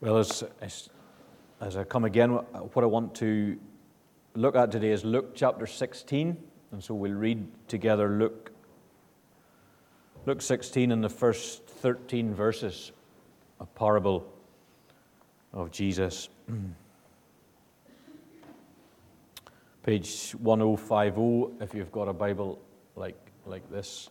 Well, as, as, as I come again, what I want to look at today is Luke chapter 16. And so we'll read together Luke, Luke 16 in the first 13 verses, a parable of Jesus. Page 1050, if you've got a Bible like, like this.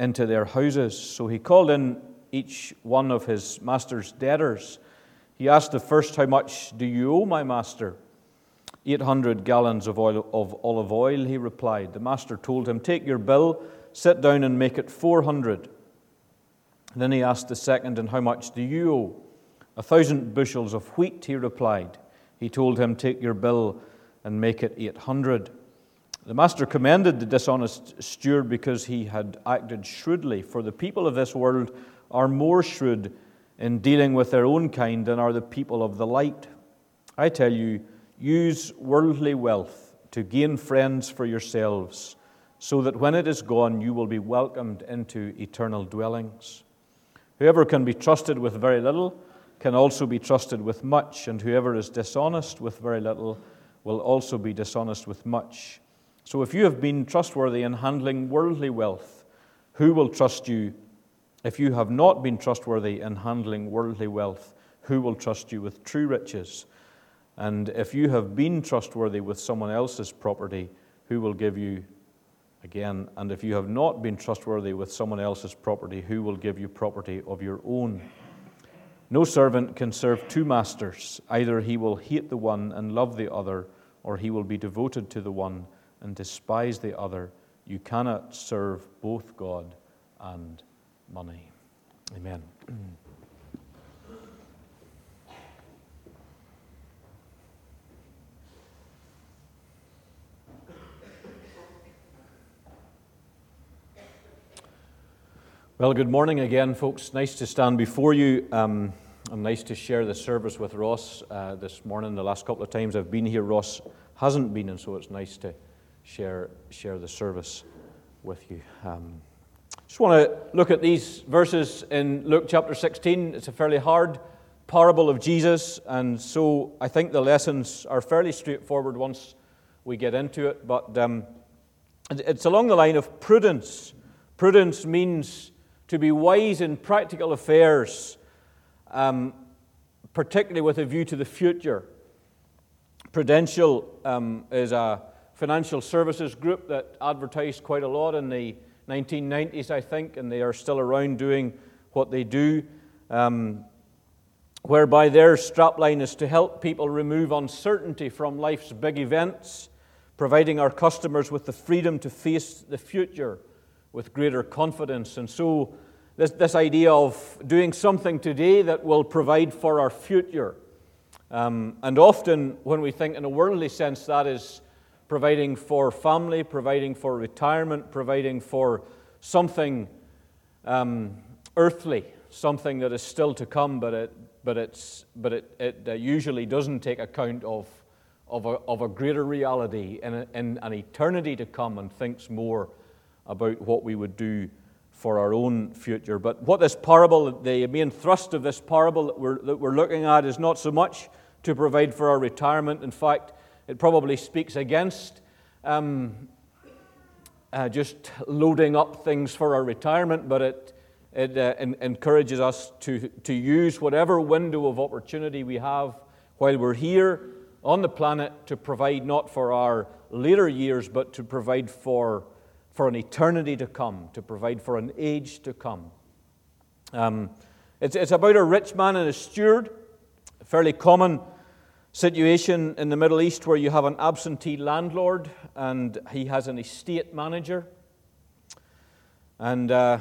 into their houses. So he called in each one of his master's debtors. He asked the first, How much do you owe my master? 800 gallons of, oil, of olive oil, he replied. The master told him, Take your bill, sit down and make it 400. then he asked the second, And how much do you owe? A thousand bushels of wheat, he replied. He told him, Take your bill and make it 800. The master commended the dishonest steward because he had acted shrewdly, for the people of this world are more shrewd in dealing with their own kind than are the people of the light. I tell you, use worldly wealth to gain friends for yourselves, so that when it is gone, you will be welcomed into eternal dwellings. Whoever can be trusted with very little can also be trusted with much, and whoever is dishonest with very little will also be dishonest with much. So if you have been trustworthy in handling worldly wealth, who will trust you? If you have not been trustworthy in handling worldly wealth, who will trust you with true riches? And if you have been trustworthy with someone else's property, who will give you again? And if you have not been trustworthy with someone else's property, who will give you property of your own? No servant can serve two masters. Either he will hate the one and love the other, or he will be devoted to the one and despise the other. You cannot serve both God and money. Amen. Well, good morning again, folks. Nice to stand before you. Um, and nice to share the service with Ross uh, this morning. The last couple of times I've been here, Ross hasn't been, and so it's nice to share, share the service with you. Um, just want to look at these verses in Luke chapter 16. It's a fairly hard parable of Jesus, and so I think the lessons are fairly straightforward once we get into it. But um, it's along the line of prudence. Prudence means to be wise in practical affairs, um, particularly with a view to the future. Prudential um, is a financial services group that advertised quite a lot in the 1990s, I think, and they are still around doing what they do, um, whereby their strapline is to help people remove uncertainty from life's big events, providing our customers with the freedom to face the future with greater confidence. And so, this, this idea of doing something today that will provide for our future. Um, and often, when we think in a worldly sense, that is providing for family, providing for retirement, providing for something um, earthly, something that is still to come, but it, but it's, but it, it uh, usually doesn't take account of, of, a, of a greater reality in, a, in an eternity to come and thinks more about what we would do for our own future. But what this parable, the main thrust of this parable that we're, that we're looking at, is not so much to provide for our retirement. In fact, it probably speaks against um, uh, just loading up things for our retirement, but it, it uh, in, encourages us to, to use whatever window of opportunity we have while we're here on the planet to provide not for our later years, but to provide for, for an eternity to come, to provide for an age to come. Um, it's, it's about a rich man and a steward, a fairly common situation in the Middle East where you have an absentee landlord and he has an estate manager. And uh,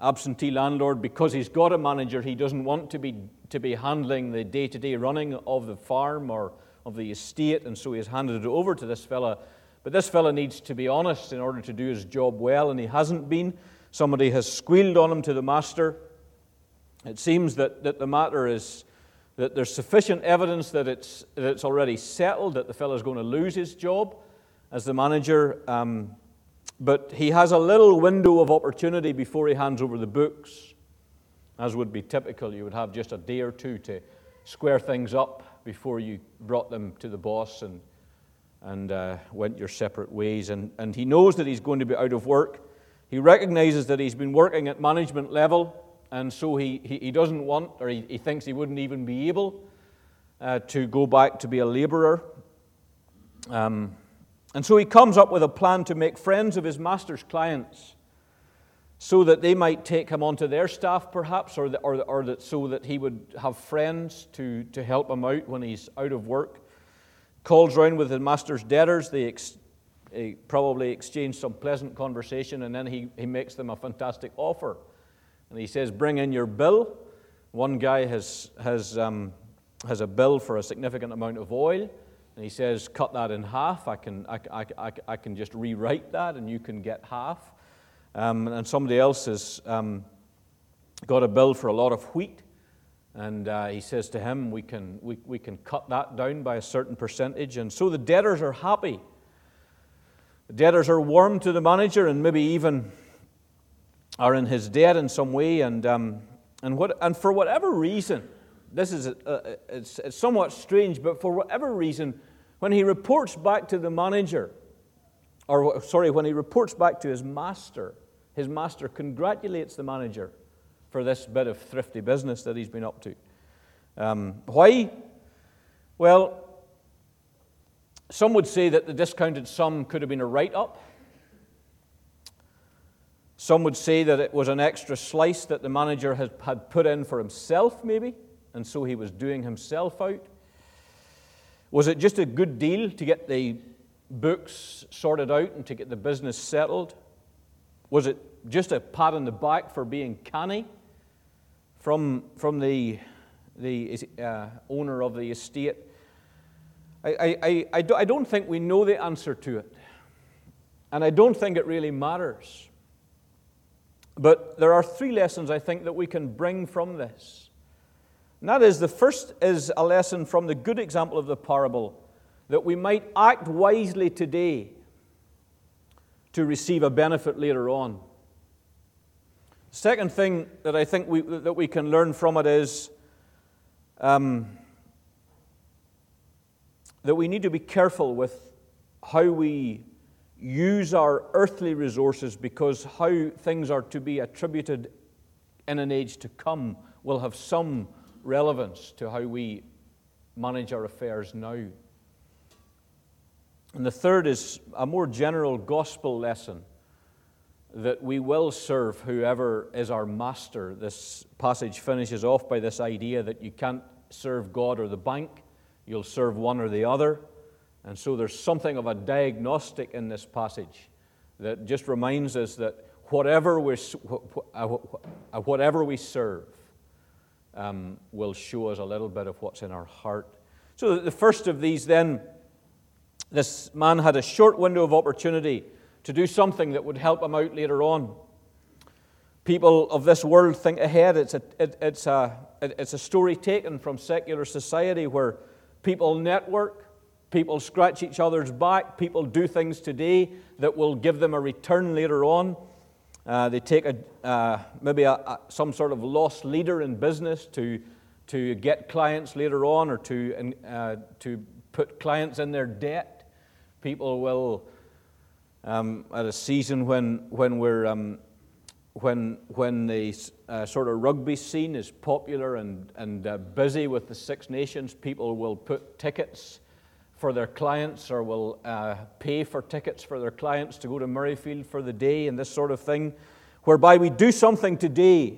absentee landlord, because he's got a manager, he doesn't want to be to be handling the day to day running of the farm or of the estate, and so he has handed it over to this fella. But this fella needs to be honest in order to do his job well, and he hasn't been. Somebody has squealed on him to the master. It seems that, that the matter is that there's sufficient evidence that it's, that it's already settled, that the fellow's going to lose his job as the manager. Um, but he has a little window of opportunity before he hands over the books. As would be typical, you would have just a day or two to square things up before you brought them to the boss and, and uh, went your separate ways. And, and he knows that he's going to be out of work. He recognizes that he's been working at management level, and so he, he, he doesn't want, or he, he thinks he wouldn't even be able uh, to go back to be a laborer. Um, and so he comes up with a plan to make friends of his master's clients so that they might take him onto their staff, perhaps, or, the, or, the, or that, so that he would have friends to, to help him out when he's out of work. Calls round with his master's debtors. They ex, probably exchange some pleasant conversation, and then he, he makes them a fantastic offer. And he says, Bring in your bill. One guy has, has, um, has a bill for a significant amount of oil. And he says, cut that in half. I can, I, I, I, I can just rewrite that and you can get half. Um, and somebody else has um, got a bill for a lot of wheat. And uh, he says to him, we can, we, we can cut that down by a certain percentage. And so the debtors are happy. The debtors are warm to the manager and maybe even are in his debt in some way. And, um, and, what, and for whatever reason, this is a, a, it's, it's somewhat strange, but for whatever reason, when he reports back to the manager, or sorry, when he reports back to his master, his master congratulates the manager for this bit of thrifty business that he's been up to. Um, why? Well, some would say that the discounted sum could have been a write up. Some would say that it was an extra slice that the manager had, put in for himself, maybe and so he was doing himself out? Was it just a good deal to get the books sorted out and to get the business settled? Was it just a pat on the back for being canny from, from the, the uh, owner of the estate? I, I, I, I don't think we know the answer to it. And I don't think it really matters. But there are three lessons I think that we can bring from this. And that is the first is a lesson from the good example of the parable that we might act wisely today to receive a benefit later on. Second thing that I think we, that we can learn from it is um, that we need to be careful with how we use our earthly resources because how things are to be attributed in an age to come will have some relevance to how we manage our affairs now. And the third is a more general gospel lesson that we will serve whoever is our master. This passage finishes off by this idea that you can't serve God or the bank, you'll serve one or the other. And so there's something of a diagnostic in this passage that just reminds us that whatever, we whatever we serve, um, will show us a little bit of what's in our heart. So, the first of these, then, this man had a short window of opportunity to do something that would help him out later on. People of this world think ahead. It's a, it, it's, a, it, it's a story taken from secular society where people network, people scratch each other's back, people do things today that will give them a return later on. Uh, they take a, uh, maybe a, a, some sort of loss leader in business to, to get clients later on or to, uh, to put clients in their debt. People will, um, at a season when, when, we're, um, when, when the uh, sort of rugby scene is popular and, and uh, busy with the Six Nations, people will put tickets for their clients or will uh, pay for tickets for their clients to go to Murrayfield for the day and this sort of thing, whereby we do something today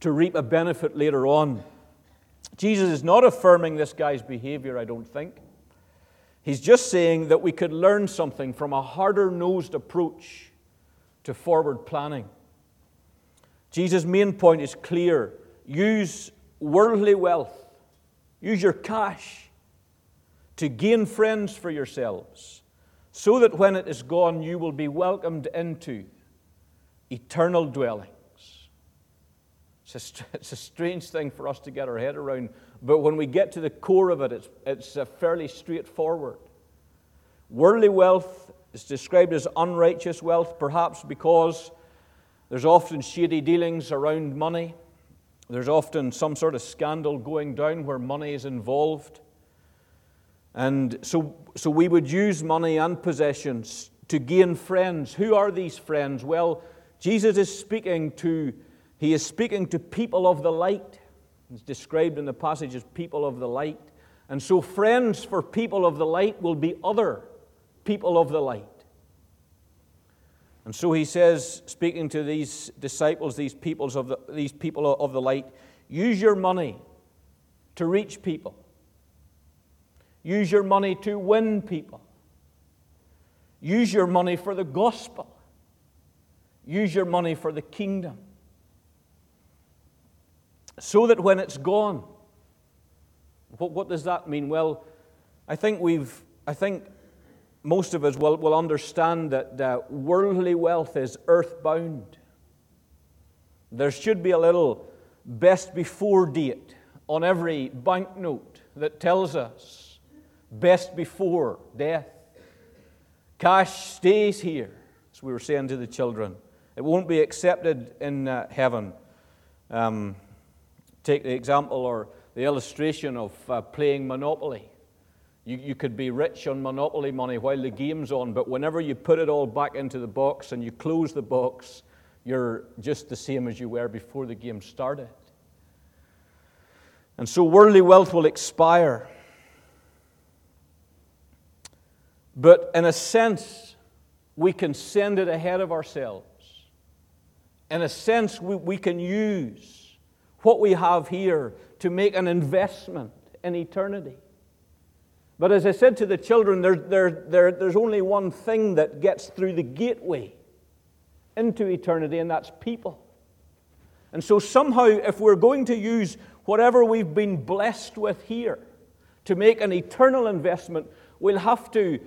to reap a benefit later on. Jesus is not affirming this guy's behavior, I don't think. He's just saying that we could learn something from a harder nosed approach to forward planning. Jesus' main point is clear use worldly wealth. Use your cash to gain friends for yourselves, so that when it is gone, you will be welcomed into eternal dwellings. It's a, it's a strange thing for us to get our head around, but when we get to the core of it, it's, it's fairly straightforward. Worldly wealth is described as unrighteous wealth, perhaps because there's often shady dealings around money. There's often some sort of scandal going down where money is involved. And so, so we would use money and possessions to gain friends. Who are these friends? Well, Jesus is speaking to, he is speaking to people of the light. It's described in the passage as people of the light. And so friends for people of the light will be other people of the light. And so he says, speaking to these disciples, these, peoples of the, these people of the light, use your money to reach people. Use your money to win people. Use your money for the gospel. Use your money for the kingdom. So that when it's gone, what, what does that mean? Well, I think we've, I think most of us will, will understand that uh, worldly wealth is earthbound. There should be a little best before date on every banknote that tells us best before death. Cash stays here, as we were saying to the children. It won't be accepted in uh, heaven. Um, take the example or the illustration of uh, playing Monopoly. You, you could be rich on monopoly money while the game's on, but whenever you put it all back into the box and you close the box, you're just the same as you were before the game started. And so worldly wealth will expire. But in a sense, we can send it ahead of ourselves. In a sense, we, we can use what we have here to make an investment in eternity. But as I said to the children, there, there, there, there's only one thing that gets through the gateway into eternity, and that's people. And so, somehow, if we're going to use whatever we've been blessed with here to make an eternal investment, we'll have to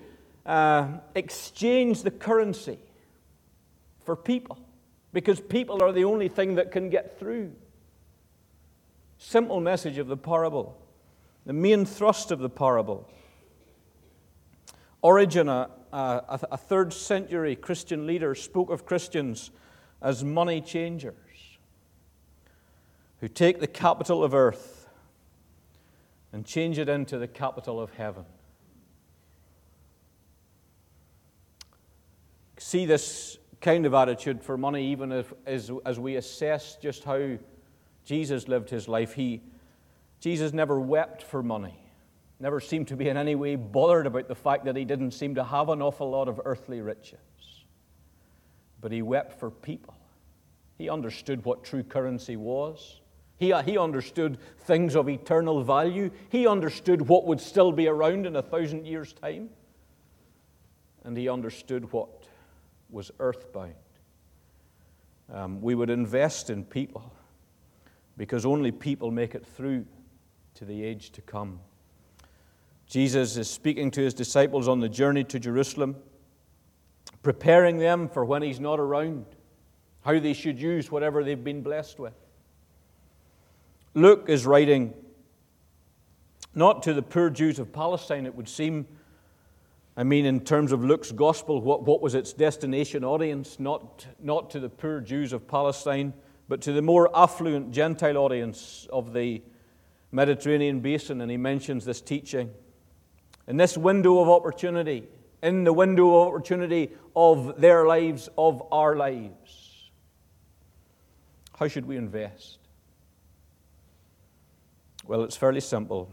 uh, exchange the currency for people because people are the only thing that can get through. Simple message of the parable, the main thrust of the parable. Origen, a, a, a third century Christian leader, spoke of Christians as money changers who take the capital of earth and change it into the capital of heaven. See this kind of attitude for money even if, as, as we assess just how Jesus lived his life. He, Jesus never wept for money never seemed to be in any way bothered about the fact that he didn't seem to have an awful lot of earthly riches. But he wept for people. He understood what true currency was. He, uh, he understood things of eternal value. He understood what would still be around in a thousand years' time. And he understood what was earthbound. Um, we would invest in people because only people make it through to the age to come. Jesus is speaking to his disciples on the journey to Jerusalem, preparing them for when he's not around, how they should use whatever they've been blessed with. Luke is writing not to the poor Jews of Palestine, it would seem. I mean, in terms of Luke's gospel, what, what was its destination audience? Not, not to the poor Jews of Palestine, but to the more affluent Gentile audience of the Mediterranean basin, and he mentions this teaching in this window of opportunity, in the window of opportunity of their lives, of our lives. How should we invest? Well, it's fairly simple.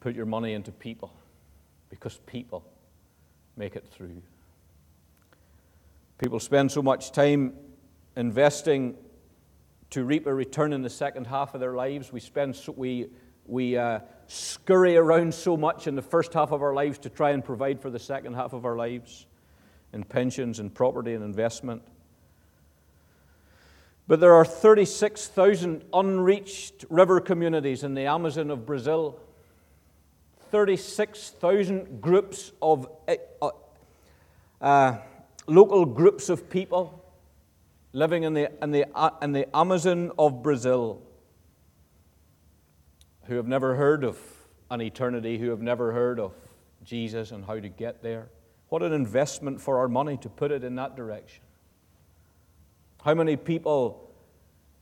Put your money into people because people make it through. People spend so much time investing to reap a return in the second half of their lives. We spend so, we we uh, scurry around so much in the first half of our lives to try and provide for the second half of our lives in pensions and property and investment. But there are 36,000 unreached river communities in the Amazon of Brazil. 36,000 groups of uh, uh, local groups of people living in the, in, the, uh, in the Amazon of Brazil who have never heard of an eternity, who have never heard of Jesus and how to get there. What an investment for our money to put it in that direction. How many people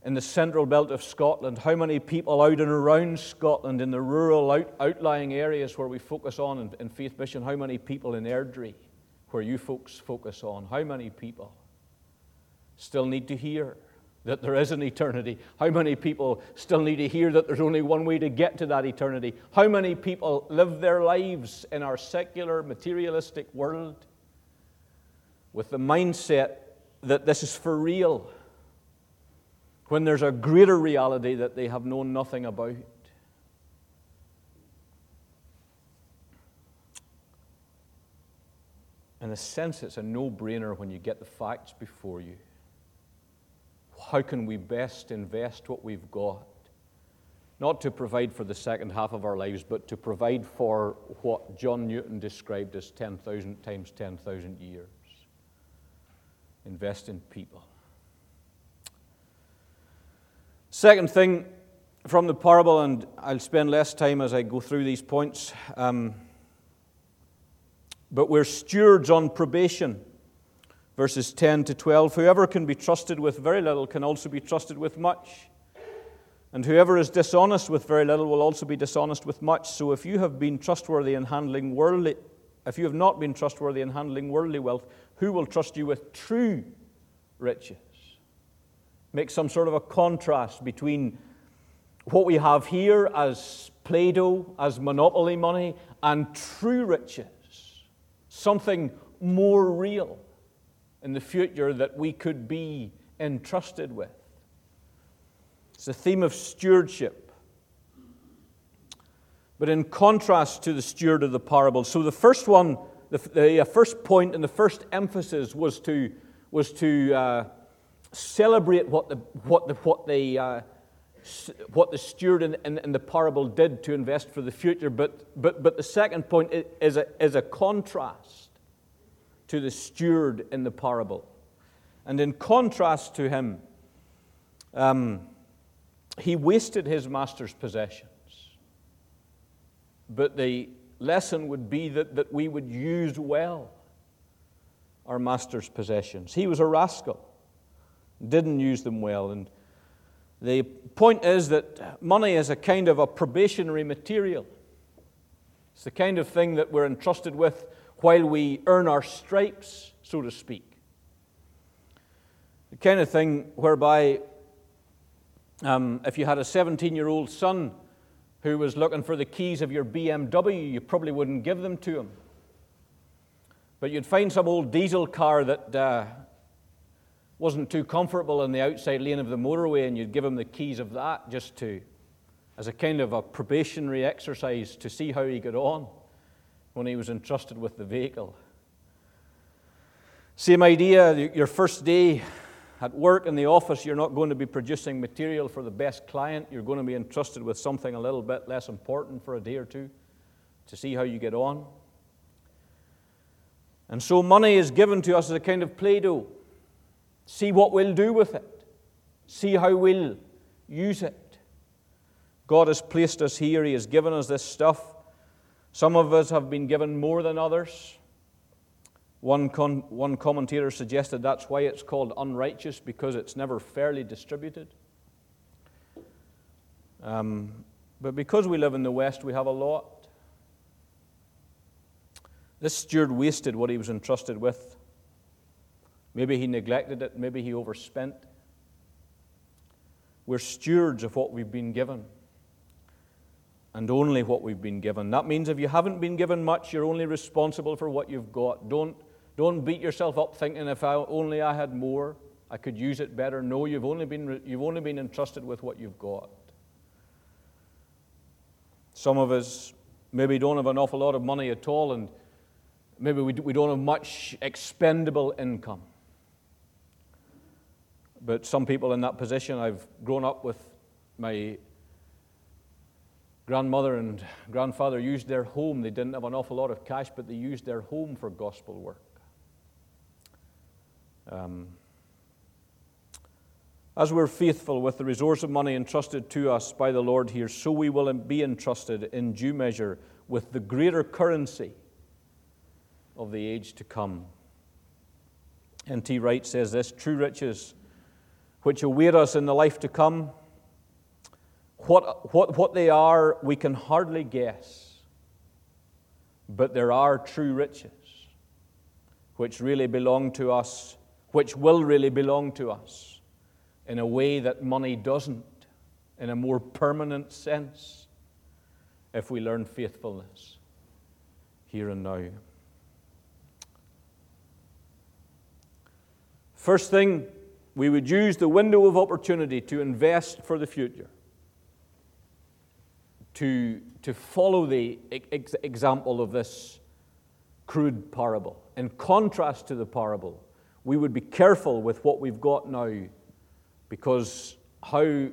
in the central belt of Scotland, how many people out and around Scotland in the rural out, outlying areas where we focus on in, in Faith Mission, how many people in Airdrie, where you folks focus on, how many people still need to hear that there is an eternity? How many people still need to hear that there's only one way to get to that eternity? How many people live their lives in our secular, materialistic world with the mindset that this is for real when there's a greater reality that they have known nothing about? In a sense, it's a no brainer when you get the facts before you how can we best invest what we've got? Not to provide for the second half of our lives, but to provide for what John Newton described as 10,000 times 10,000 years. Invest in people. Second thing from the parable, and I'll spend less time as I go through these points, um, but we're stewards on probation verses 10 to 12 Whoever can be trusted with very little can also be trusted with much. And whoever is dishonest with very little will also be dishonest with much. So if you have been trustworthy in handling worldly, if you have not been trustworthy in handling worldly wealth, who will trust you with true riches? Make some sort of a contrast between what we have here as Play Doh, as monopoly money, and true riches, something more real in the future that we could be entrusted with. It's the theme of stewardship. But in contrast to the steward of the parable, so the first one, the, the uh, first point and the first emphasis was to, was to uh, celebrate what the, what the, what the, uh, what the steward in, in, in, the parable did to invest for the future. But, but, but the second point is a, is a contrast to the steward in the parable. And in contrast to him, um, he wasted his master's possessions. But the lesson would be that, that we would use well our master's possessions. He was a rascal, didn't use them well. And the point is that money is a kind of a probationary material. It's the kind of thing that we're entrusted with while we earn our stripes, so to speak. The kind of thing whereby um, if you had a 17 year old son who was looking for the keys of your BMW, you probably wouldn't give them to him. But you'd find some old diesel car that uh, wasn't too comfortable in the outside lane of the motorway, and you'd give him the keys of that just to, as a kind of a probationary exercise to see how he got on when he was entrusted with the vehicle. Same idea, your first day at work in the office, you're not going to be producing material for the best client. You're going to be entrusted with something a little bit less important for a day or two to see how you get on. And so money is given to us as a kind of Play Doh. See what we'll do with it, see how we'll use it. God has placed us here, He has given us this stuff some of us have been given more than others. One, con- one commentator suggested that's why it's called unrighteous, because it's never fairly distributed. Um, but because we live in the West, we have a lot. This steward wasted what he was entrusted with. Maybe he neglected it, maybe he overspent. We're stewards of what we've been given and only what we've been given. That means if you haven't been given much, you're only responsible for what you've got. Don't, don't beat yourself up thinking if I, only I had more, I could use it better. No, you've only been, you've only been entrusted with what you've got. Some of us maybe don't have an awful lot of money at all, and maybe we, we don't have much expendable income. But some people in that position, I've grown up with my grandmother and grandfather used their home. They didn't have an awful lot of cash, but they used their home for gospel work. Um, as we're faithful with the resource of money entrusted to us by the Lord here, so we will be entrusted in due measure with the greater currency of the age to come. N.T. Wright says this true riches which await us in the life to come, what, what, what they are, we can hardly guess. But there are true riches which really belong to us, which will really belong to us in a way that money doesn't, in a more permanent sense, if we learn faithfulness here and now. First thing, we would use the window of opportunity to invest for the future, to, to follow the ex- example of this crude parable. In contrast to the parable, we would be careful with what we've got now because how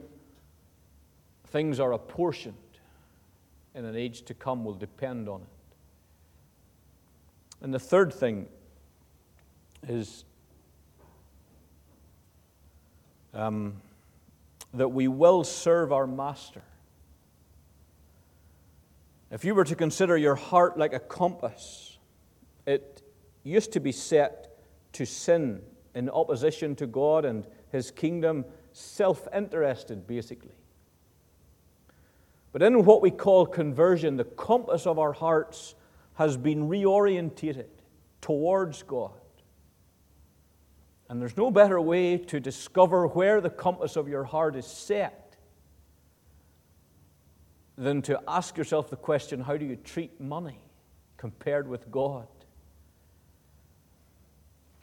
things are apportioned in an age to come will depend on it. And the third thing is um, that we will serve our Master. If you were to consider your heart like a compass, it used to be set to sin in opposition to God and His kingdom, self interested, basically. But in what we call conversion, the compass of our hearts has been reorientated towards God. And there's no better way to discover where the compass of your heart is set than to ask yourself the question how do you treat money compared with God?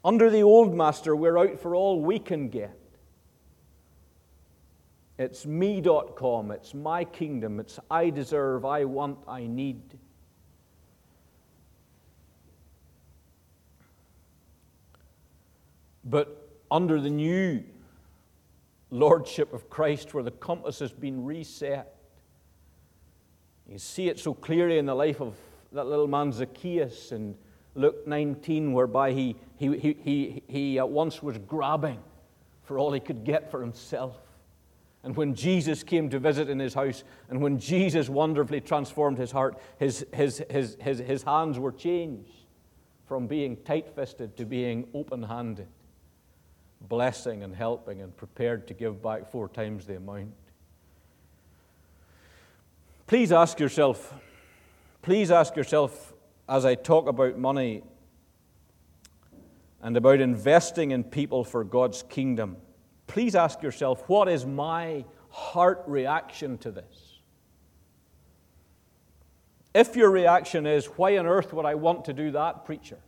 Under the old master, we're out for all we can get. It's me.com, it's my kingdom, it's I deserve, I want, I need. But under the new lordship of Christ, where the compass has been reset, you see it so clearly in the life of that little man Zacchaeus in Luke 19, whereby he, he, he, he, he at once was grabbing for all he could get for himself. And when Jesus came to visit in his house, and when Jesus wonderfully transformed his heart, his, his, his, his, his hands were changed from being tight fisted to being open handed blessing and helping and prepared to give back four times the amount. Please ask yourself, please ask yourself as I talk about money and about investing in people for God's kingdom, please ask yourself, what is my heart reaction to this? If your reaction is, why on earth would I want to do that, preacher?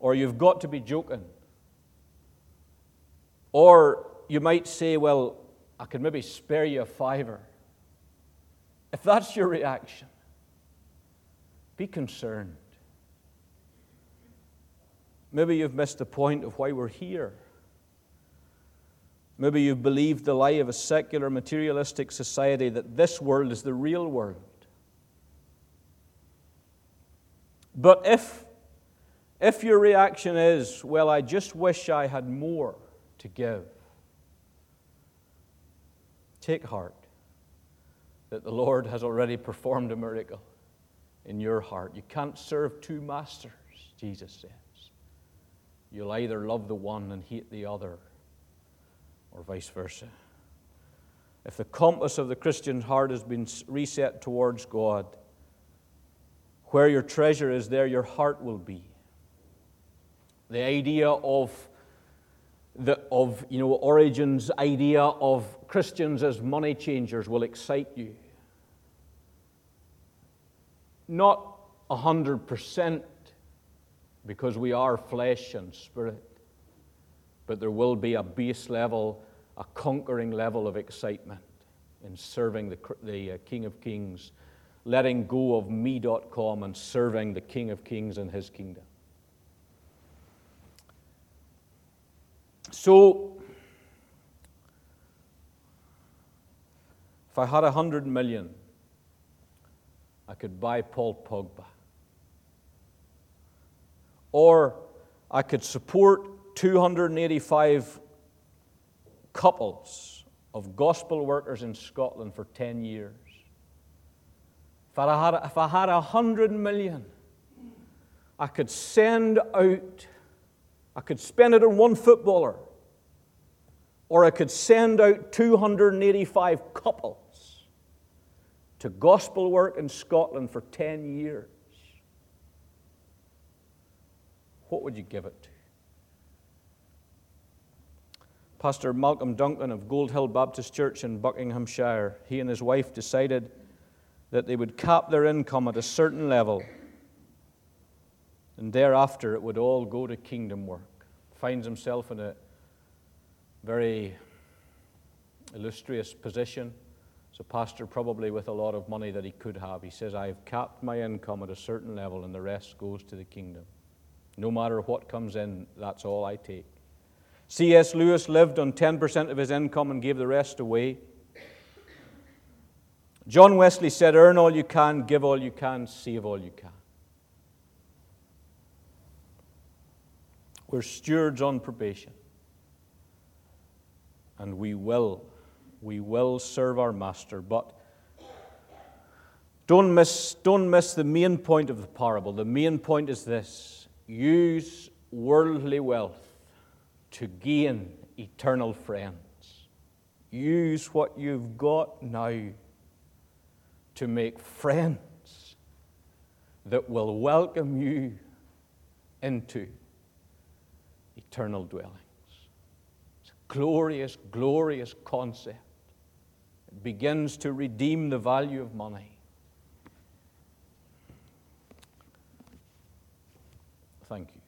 Or you've got to be joking. Or you might say, well, I can maybe spare you a fiver. If that's your reaction, be concerned. Maybe you've missed the point of why we're here. Maybe you've believed the lie of a secular, materialistic society that this world is the real world. But if if your reaction is, well, I just wish I had more to give, take heart that the Lord has already performed a miracle in your heart. You can't serve two masters, Jesus says. You'll either love the one and hate the other, or vice versa. If the compass of the Christian's heart has been reset towards God, where your treasure is, there your heart will be. The idea of, the, of you know, Origen's idea of Christians as money changers will excite you. Not a hundred percent, because we are flesh and spirit, but there will be a base level, a conquering level of excitement in serving the, the uh, King of Kings, letting go of me.com and serving the King of Kings and his kingdom. So, if I had a hundred million, I could buy Paul Pogba. Or I could support 285 couples of gospel workers in Scotland for 10 years. If I had, if I had a hundred million, I could send out, I could spend it on one footballer, or I could send out 285 couples to gospel work in Scotland for 10 years. What would you give it to? Pastor Malcolm Duncan of Gold Hill Baptist Church in Buckinghamshire, he and his wife decided that they would cap their income at a certain level, and thereafter it would all go to kingdom work. Finds himself in a very illustrious position. As a pastor, probably with a lot of money that he could have. He says, I have capped my income at a certain level, and the rest goes to the kingdom. No matter what comes in, that's all I take. C.S. Lewis lived on 10% of his income and gave the rest away. John Wesley said, Earn all you can, give all you can, save all you can. We're stewards on probation. And we will, we will serve our master. But don't miss, don't miss the main point of the parable. The main point is this use worldly wealth to gain eternal friends. Use what you've got now to make friends that will welcome you into eternal dwellings. It's a glorious, glorious concept. It begins to redeem the value of money. Thank you.